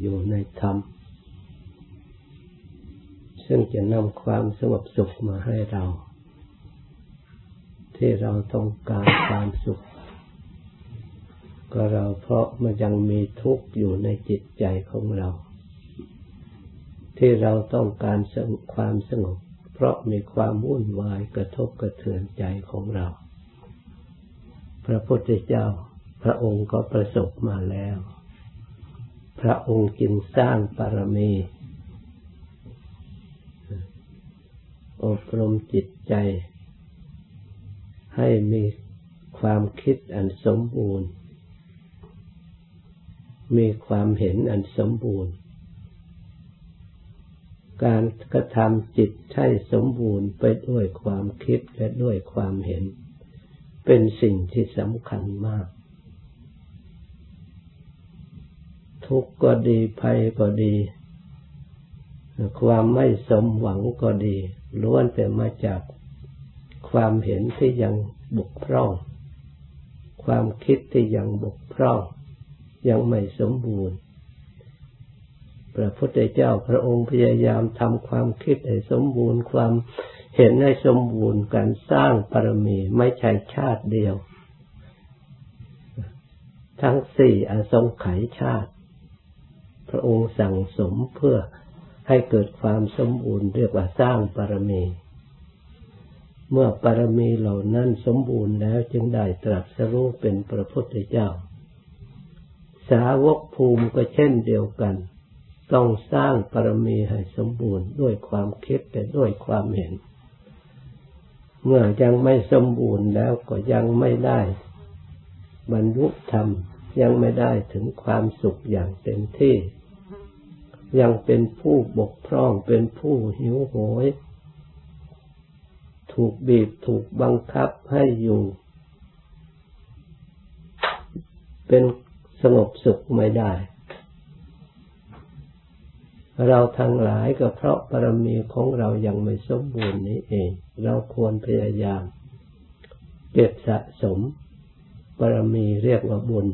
อยู่ในธรรม ซึ่งจะนำความสงบสุขมาให้เรา ที่เราต้องการความสุข ก็เราเพราะมันยังมีทุกข์อยู่ในจิตใจของเรา ที่เราต้องการความสงบ เพราะมีความวุ่นวายกระทบกระเทือนใจของเรา พระพุทธเจ้าพระองค์ก็ประสบมาแล้ว พระองค์จึงสร้างปรมี อบรมจิตใจ ให้มีความคิดอันสมบูรณ์ มีความเห็นอันสมบูรณ์ การกระทำจิตให้สมบูรณ์ไปด้วยความคิดและด้วยความเห็น เป็นสิ่งที่สำคัญมาก ทุกข์ก็ดีภัยก็ดี ความไม่สมหวังก็ดีล้วนแต่มาจากความเห็นที่ยังบกพร่อง ความคิดที่ยังบกพร่อง ยังไม่สมบูรณ์ พระพุทธเจ้าพระองค์พยายามทำความคิดให้สมบูรณ์ ความเห็นให้สมบูรณ์การสร้างปรมีไม่ใช่ชาติเดียว ทั้งสี่อสงไขยชาติ พระองค์สั่งสมเพื่อให้เกิดความสมบูรณ์เรียกว่าสร้างปรมี เมื่อปรมีเหล่านั้นสมบูรณ์แล้วจึงได้ตรัสรู้เป็นพระพุทธเจ้า สาวกภูมิก็เช่นเดียวกัน ต้องสร้างปรมีให้สมบูรณ์ด้วยความคิดแต่ด้วยความเห็น เมื่อยังไม่สมบูรณ์แล้วก็ยังไม่ได้บรรลุธรรมยังไม่ได้ถึงความสุขอย่างเต็มที่ ยังเป็นผู้บกพร่องเป็นผู้หิวโหย ถูกบีบถูกบังคับให้อยู่ เป็นสงบสุขไม่ได้ เราทั้งหลายก็เพราะบารมีของเรายังไม่สมบูรณ์นี้เอง เราควรพยายาม เก็บสะสมบารมีเรียกว่าบุญ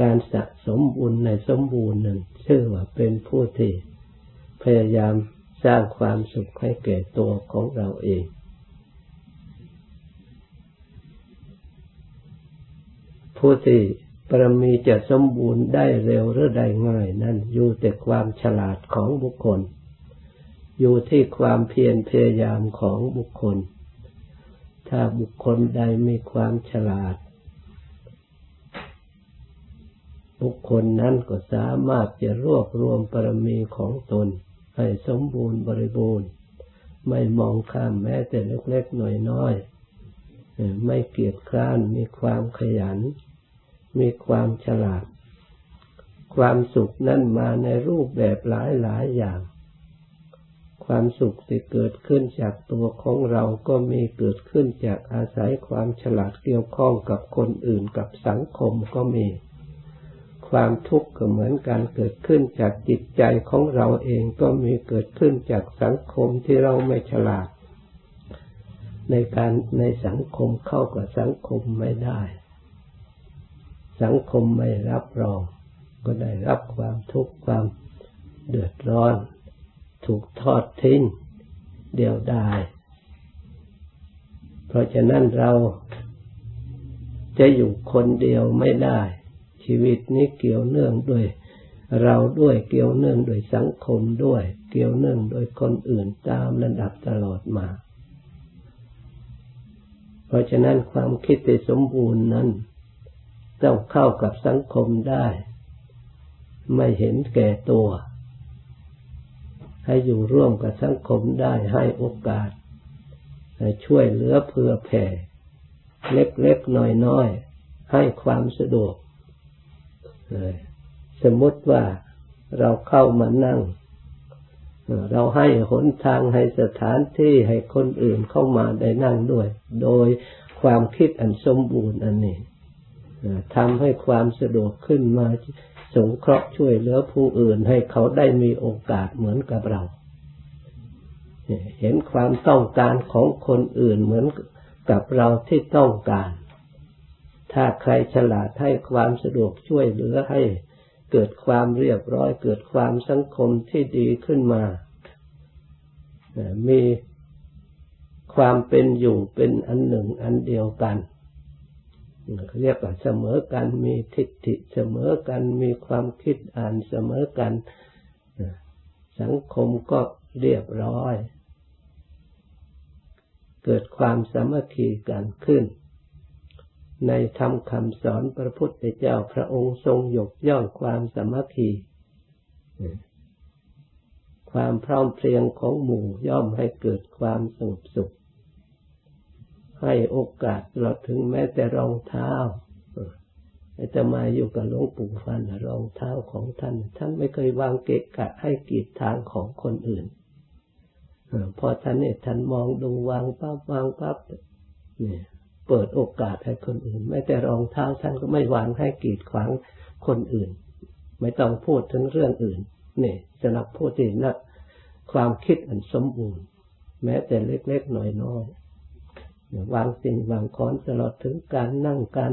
การสะสมบุญในสมบูรณ์นั้นชื่อว่าเป็นผู้ที่พยายามสร้างความสุขให้แก่ตัวของเราเอง ผู้ที่ปรมีจะสมบูรณ์ได้เร็วหรือได้ง่ายนั้นอยู่แต่ความฉลาดของบุคคล อยู่ที่ความเพียรพยายามของบุคคล ถ้าบุคคลใดมีความฉลาด บุคคลนั้นก็สามารถจะรวบรวมปรมีของตน ให้สมบูรณ์บริบูรณ์ ไม่มองข้ามแม้แต่เล็กๆน้อยๆไม่เกียจคร้านมีความขยัน มีความฉลาด ความสุขนั้นมาในรูปแบบหลายๆอย่าง ความสุขที่เกิดขึ้นจากตัวของเราก็มีเกิดขึ้นจากอาศัยความฉลาดเกี่ยวข้องกับคนอื่นกับสังคมก็มี ความทุกข์ก็เหมือนการเกิดขึ้นจากจิตใจของเราเองก็มีเกิดขึ้นจากสังคมที่เราไม่ฉลาด ในการในสังคมเข้ากับสังคมไม่ได้ สังคมไม่รับรอง ก็ได้รับความทุกข์ความเดือดร้อน ถูกทอดทิ้งเดียวดายเพราะฉะนั้นเราจะอยู่คนเดียวไม่ได้ ชีวิตนี้เกี่ยวเนื่องด้วยเราด้วยเกี่ยวเนื่องโดยสังคมด้วย เกี่ยวเนื่องโดยคนอื่นตามระดับตลอดมา เพราะฉะนั้นความคิดที่สมบูรณ์นั้นต้องเข้ากับสังคมได้ ไม่เห็นแก่ตัว ให้อยู่ร่วมกับสังคมได้ให้โอกาสให้ช่วยเหลือเพื่อแผ่ เล็กๆน้อยๆให้ความสะดวก สมมติว่าเราเข้ามานั่ง เราให้หนทางให้สถานที่ให้คนอื่นเข้ามาได้นั่งด้วย โดยความคิดอันสมบูรณ์อันนี้ทำให้ความสะดวกขึ้นมาสงเคราะห์ช่วยเหลือผู้อื่นให้เขาได้มีโอกาสเหมือนกับเรา เห็นความต้องการของคนอื่นเหมือนกับเราที่ต้องการ ถ้าใครฉลาดให้ความสะดวกช่วยเหลือให้เกิดความเรียบร้อย เกิดความสังคมที่ดีขึ้นมา มีความเป็นอยู่เป็นอันหนึ่งอันเดียวกันเรียกว่าเสมอกันมีทิฏฐิเสมอกันมีความคิดอ่านเสมอกัน สังคมก็เรียบร้อย เกิดความสามัคคีกันขึ้น ในธรรมคำสอนพระพุทธเจ้าพระองค์ทรงยกย่องความสมัคคีความพร้อมเพรียงของหมู่ย่อมให้เกิดความสงบสุข ให้โอกาสเราถึงแม้แต่รองเท้าจะมาอยู่กับหลวงปู่ฟันรองเท้าของท่าน ท่านไม่เคยวางเกะกะให้กีดทางของคนอื่นพอท่านเนี่ยท่านมองดูวางปั๊บวางปั๊บเนี่ย เปิดโอกาสให้คนอื่น ไม่แต่รองเท้าท่านก็ไม่หวางให้กีดขวางคนอื่น ไม่ต้องพูดถึงเรื่องอื่นนี่สำหรับผู้ที่นะความคิดอันสมบูรณ์แม้แต่เล็กๆหน่อยๆวางสิ่งวางของตลอดถึงการนั่งการ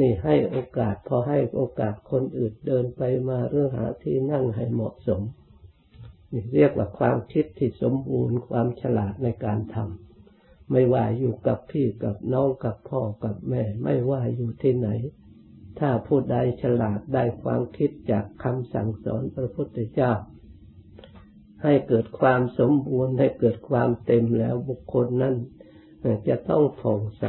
นี่ให้โอกาสพอให้โอกาสคนอื่นเดินไปมาเรื่องหาที่นั่งให้เหมาะสมนี่เรียกว่าความคิดที่สมบูรณ์ความฉลาดในการทำ ไม่ว่าอยู่กับพี่กับน้องกับพ่อกับแม่ ไม่ว่าอยู่ที่ไหน ถ้าผู้ใดฉลาดได้ความคิดจากคำสั่งสอนพระพุทธเจ้า ให้เกิดความสมบูรณ์ให้เกิดความเต็มแล้วบุคคลนั้นจะต้องผ่องใส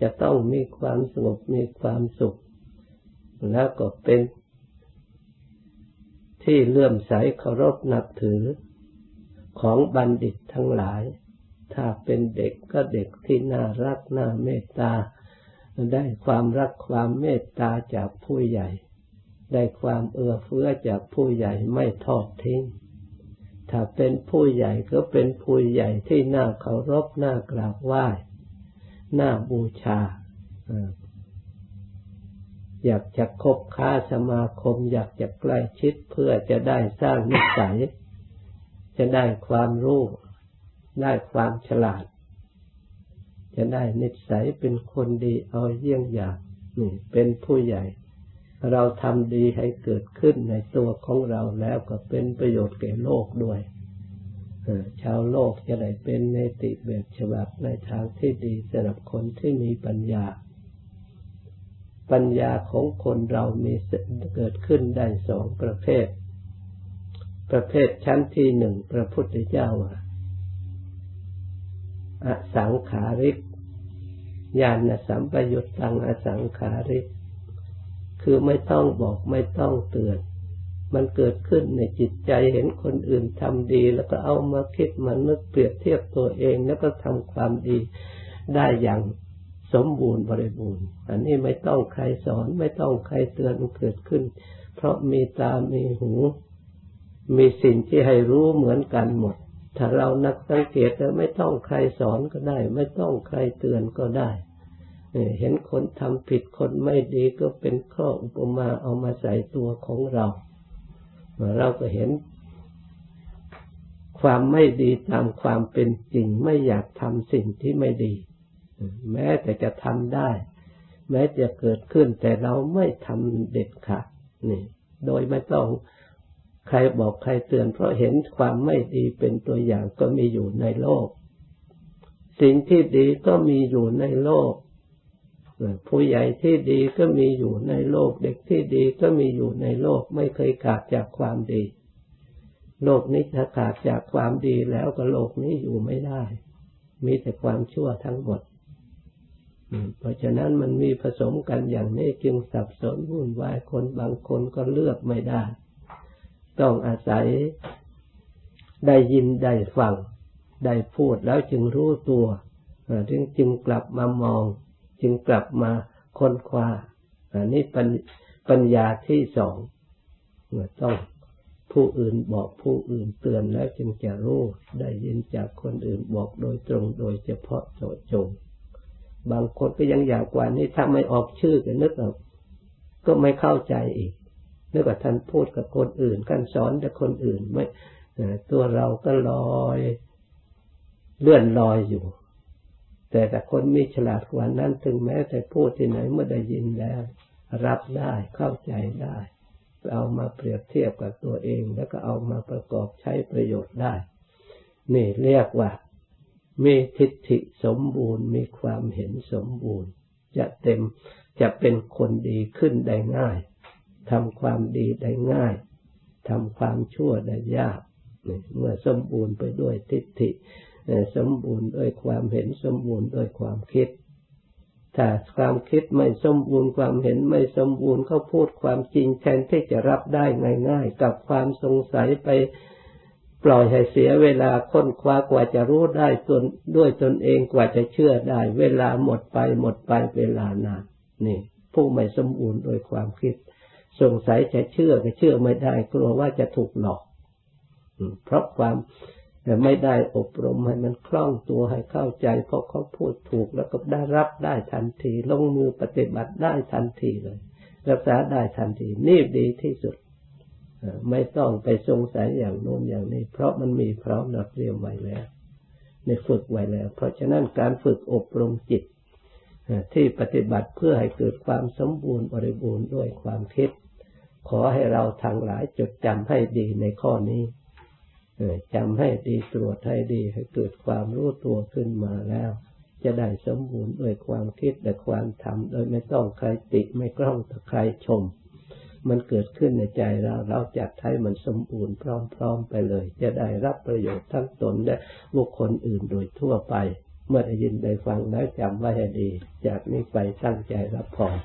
จะต้องมีความสงบมีความสุข แล้วก็เป็น ที่เลื่อมใสเคารพนับถือของบัณฑิตทั้งหลาย ถ้าเป็นเด็กก็เด็กที่น่ารักน่าเมตตา ได้ความรักความเมตตาจากผู้ใหญ่ ได้ความเอื้อเฟื้อจากผู้ใหญ่ไม่ทอดทิ้ง ถ้าเป็นผู้ใหญ่ก็เป็นผู้ใหญ่ที่น่าเคารพน่ากราบไหว้น่าบูชาอยากจะคบค้าสมาคม อยากจะใกล้ชิดเพื่อจะได้สร้างนิสัย จะได้ความรู้ ได้ความฉลาด จะได้นิสัยเป็นคนดีเอาเยี่ยงอย่างนี่เป็นผู้ใหญ่ เราทำดีให้เกิดขึ้นในตัวของเราแล้วก็เป็นประโยชน์แก่โลกด้วยชาวโลกจะได้เป็นในติแบบฉบับในทางที่ดีสำหรับคนที่มีปัญญา ปัญญาของคนเรามีเกิดขึ้นได้สองประเภท ประเภทชั้นที่หนึ่งพระพุทธเจ้า อสังขาริกญาณสัมปยุตตังอสังขาริก คือไม่ต้องบอกไม่ต้องเตือน มันเกิดขึ้นในจิตใจเห็นคนอื่นทำดี แล้วก็เอามาคิดมานึกเปรียบเทียบตัวเองแล้วก็ทำความดีได้อย่างสมบูรณ์บริบูรณ์ อันนี้ไม่ต้องใครสอนไม่ต้องใครเตือนเกิดขึ้น เพราะมีตา มีหู มีสิ่งที่ให้รู้เหมือนกันหมด ถ้าเรานักสังเกตแล้วไม่ต้องใครสอนก็ได้ ไม่ต้องใครเตือนก็ได้ เห็นคนทำผิดคนไม่ดีก็เป็นข้ออุปมาเอามาใส่ตัวของเราเราก็เห็น ความไม่ดีตามความเป็นจริง ไม่อยากทำสิ่งที่ไม่ดี แม้แต่จะทำได้ แม้จะเกิดขึ้นแต่เราไม่ทำเด็ดขาดนี่ โดยไม่ต้อง รบอกใครเตือน เพราะเห็นความไม่ดีเป็นตัวอย่างก็มีอยู่ในโลก สิ่งที่ดีก็มีอยู่ในโลก ผู้ใหญ่ที่ดีก็มีอยู่ในโลก เด็กที่ดีก็มีอยู่ในโลก ไม่เคยขาดจากความดี โลกนี้ถ้าขาดจากความดีแล้วก็โลกนี้อยู่ไม่ได้ มีแต่ความชั่วทั้งหมดเพราะฉะนั้นมันมีผสมกันอย่างนี้จึงสับสนวุ่นวายคนบางคนก็เลือกไม่ได้ ต้องอาศัยได้ยินได้ฟังได้พูดแล้วจึงรู้ตัวจึงจึงกลับมามอง จึงกลับมาค้นคว้าอันนี้ปัญญาที่สองต้องผู้อื่นบอกผู้อื่นเตือนแล้วจึงจะรู้ได้ยินจากคนอื่นบอกโดยตรงโดยเฉพาะเจาะจง บางคนก็ยังอยากกว่านี้ถ้าไม่ออกชื่อกันนึกออกก็ไม่เข้าใจอีก นึกว่าท่านพูดกับคนอื่นกันสอนแต่คนอื่นไม่ตัวเราก็ลอยเลื่อนลอยอยู่ แต่แต่คนมีฉลาดกว่านั้นถึงแม้แต่พูดที่ไหนเมื่อได้ยินแล้ว รับได้เข้าใจได้เอามาเปรียบเทียบกับตัวเอง แล้วก็เอามาประกอบใช้ประโยชน์ได้ นี่เรียกว่ามีทิฏฐิสมบูรณ์ มีความเห็นสมบูรณ์ จะเต็มจะเป็นคนดีขึ้นได้ง่าย ทำความดีได้ง่ายทำความชั่วได้ยาก เมื่อสมบูรณ์ไปด้วยทิฏฐิสมบูรณ์ด้วยความเห็นสมบูรณ์ด้วยความคิด ถ้าความคิดไม่สมบูรณ์ความเห็นไม่สมบูรณ์เขาพูดความจริงแทนที่จะรับได้ง่ายๆ กับความสงสัยไปปล่อยให้เสียเวลาค้นคว้ากว่าจะรู้ได้ตนด้วยตนเองกว่าจะเชื่อได้ เวลาหมดไปหมดไปเวลานานนี่ผู้ไม่สมบูรณ์โดยความคิด สงสัยจะเชื่อก็เชื่อไม่ได้กลัวว่าจะถูกหลอกเพราะความไม่ได้อบรมให้มันคล่องตัวให้เข้าใจเพราะเขาพูดถูกแล้วก็ได้รับได้ทันที ลงมือปฏิบัติได้ทันทีเลย รักษาได้ทันที นี่ดีที่สุดไม่ต้องไปสงสัยอย่างโน้นอย่างนี้ เพราะมันมีพร้อมนักเรียมไว้แล้วในฝึกไว้แล้ว เพราะฉะนั้นการฝึกอบรมจิตที่ปฏิบัติเพื่อให้เกิดความสมบูรณ์บริบูรณ์ด้วยความคิด ขอให้เราทั้งหลายจดจำให้ดีในข้อนี้จำให้ดีตรวจให้ดีให้เกิดความรู้ตัวขึ้นมาแล้ว จะได้สมบูรณ์ด้วยความคิดและความทำโดยไม่ต้องใครติไม่กล้องใครชม มันเกิดขึ้นในใจเราเราจัดให้มันสมบูรณ์พร้อม ๆ ไปเลย จะได้รับประโยชน์ทั้งตนและบุคคลอื่นโดยทั่วไป เมื่อได้ยินได้ฟังแล้วจำไว้ให้ดี จากนี้ไปตั้งใจรับพร